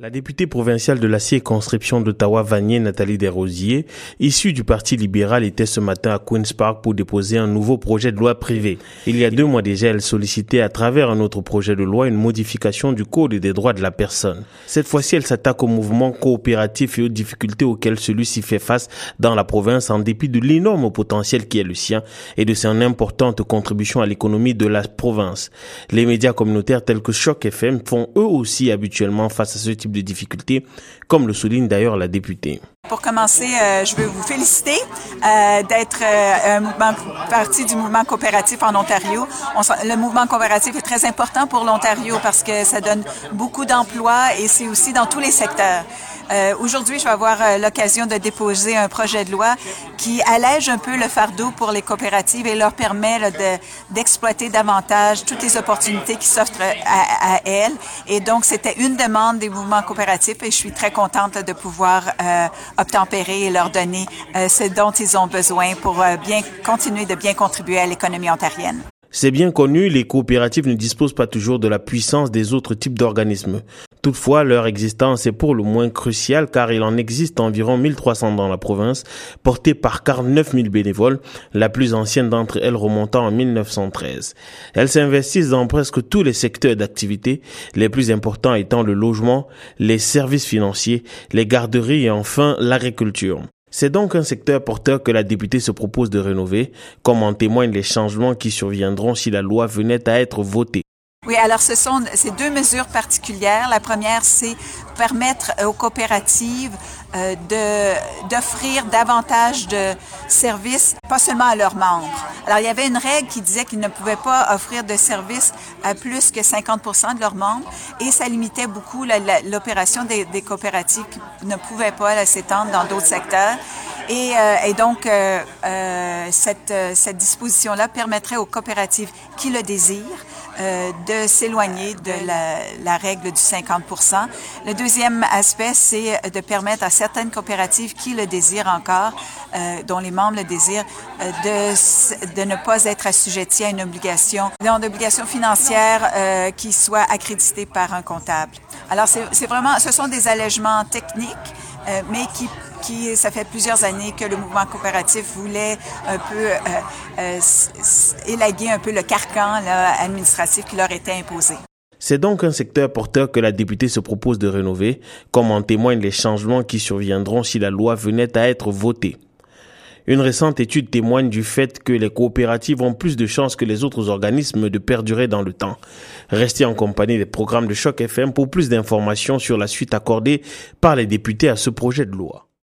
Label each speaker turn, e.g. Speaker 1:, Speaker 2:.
Speaker 1: La députée provinciale de la circonscription d'Ottawa-Vanier, Nathalie Desrosiers, issue du Parti libéral, était ce matin à Queen's Park pour déposer un nouveau projet de loi privé. Il y a deux mois déjà, elle sollicitait à travers un autre projet de loi une modification du Code des droits de la personne. Cette fois-ci, elle s'attaque au mouvement coopératif et aux difficultés auxquelles celui-ci fait face dans la province en dépit de l'énorme potentiel qui est le sien et de son importante contribution à l'économie de la province. Les médias communautaires tels que Choc FM font eux aussi habituellement face à ce de difficultés, comme le souligne d'ailleurs la députée.
Speaker 2: Pour commencer, euh, je veux vous féliciter euh, d'être euh, partie du mouvement coopératif en Ontario. On, le mouvement coopératif est très important pour l'Ontario parce que ça donne beaucoup d'emplois et c'est aussi dans tous les secteurs. Euh, Aujourd'hui, je vais avoir euh, l'occasion de déposer un projet de loi qui allège un peu le fardeau pour les coopératives et leur permet d'exploiter davantage toutes les opportunités qui s'offrent à, à, elles. Et donc, c'était une demande des mouvements coopératifs et je suis très contente de pouvoir euh, obtempérer et leur donner euh, ce dont ils ont besoin pour euh, bien continuer de bien contribuer à l'économie ontarienne.
Speaker 1: C'est bien connu, les coopératives ne disposent pas toujours de la puissance des autres types d'organismes. Toutefois, leur existence est pour le moins cruciale car il en existe environ 1300 dans la province, portées par 49 000 bénévoles, la plus ancienne d'entre elles remontant en 1913. Elles s'investissent dans presque tous les secteurs d'activité, les plus importants étant le logement, les services financiers, les garderies et enfin l'agriculture. C'est donc un secteur porteur que la députée se propose de rénover, comme en témoignent les changements qui surviendront si la loi venait à être votée.
Speaker 2: Oui, alors ce sont ces deux mesures particulières. La première, c'est permettre aux coopératives euh, d'offrir davantage de services, pas seulement à leurs membres. Alors il y avait une règle qui disait qu'ils ne pouvaient pas offrir de services à plus que 50 de leurs membres, et ça limitait beaucoup l'opération des, des, coopératives qui ne pouvaient pas s'étendre dans d'autres secteurs. Et, euh, et donc, euh, euh cette, euh, cette disposition-là permettrait aux coopératives qui le désirent euh, de s'éloigner de la, la, règle du 50% Le deuxième aspect, c'est de permettre à certaines coopératives qui le désirent encore, euh, dont les membres le désirent, de, de ne pas être assujettis à une obligation, une obligation financière qui soit accréditée par un comptable. Alors, c'est vraiment, ce sont des allègements techniques, mais qui qui, ça fait plusieurs années que le mouvement coopératif voulait un peu euh, euh, élaguer un peu le carcan là, administratif
Speaker 1: C'est donc un secteur porteur que la députée se propose de rénover, comme en témoignent les changements qui surviendront si la loi venait à être votée. Une récente étude témoigne du fait que les coopératives ont plus de chances que les autres organismes de perdurer dans le temps. Restez en compagnie des programmes de Choc FM pour plus d'informations sur la suite accordée par les députés à ce projet de loi.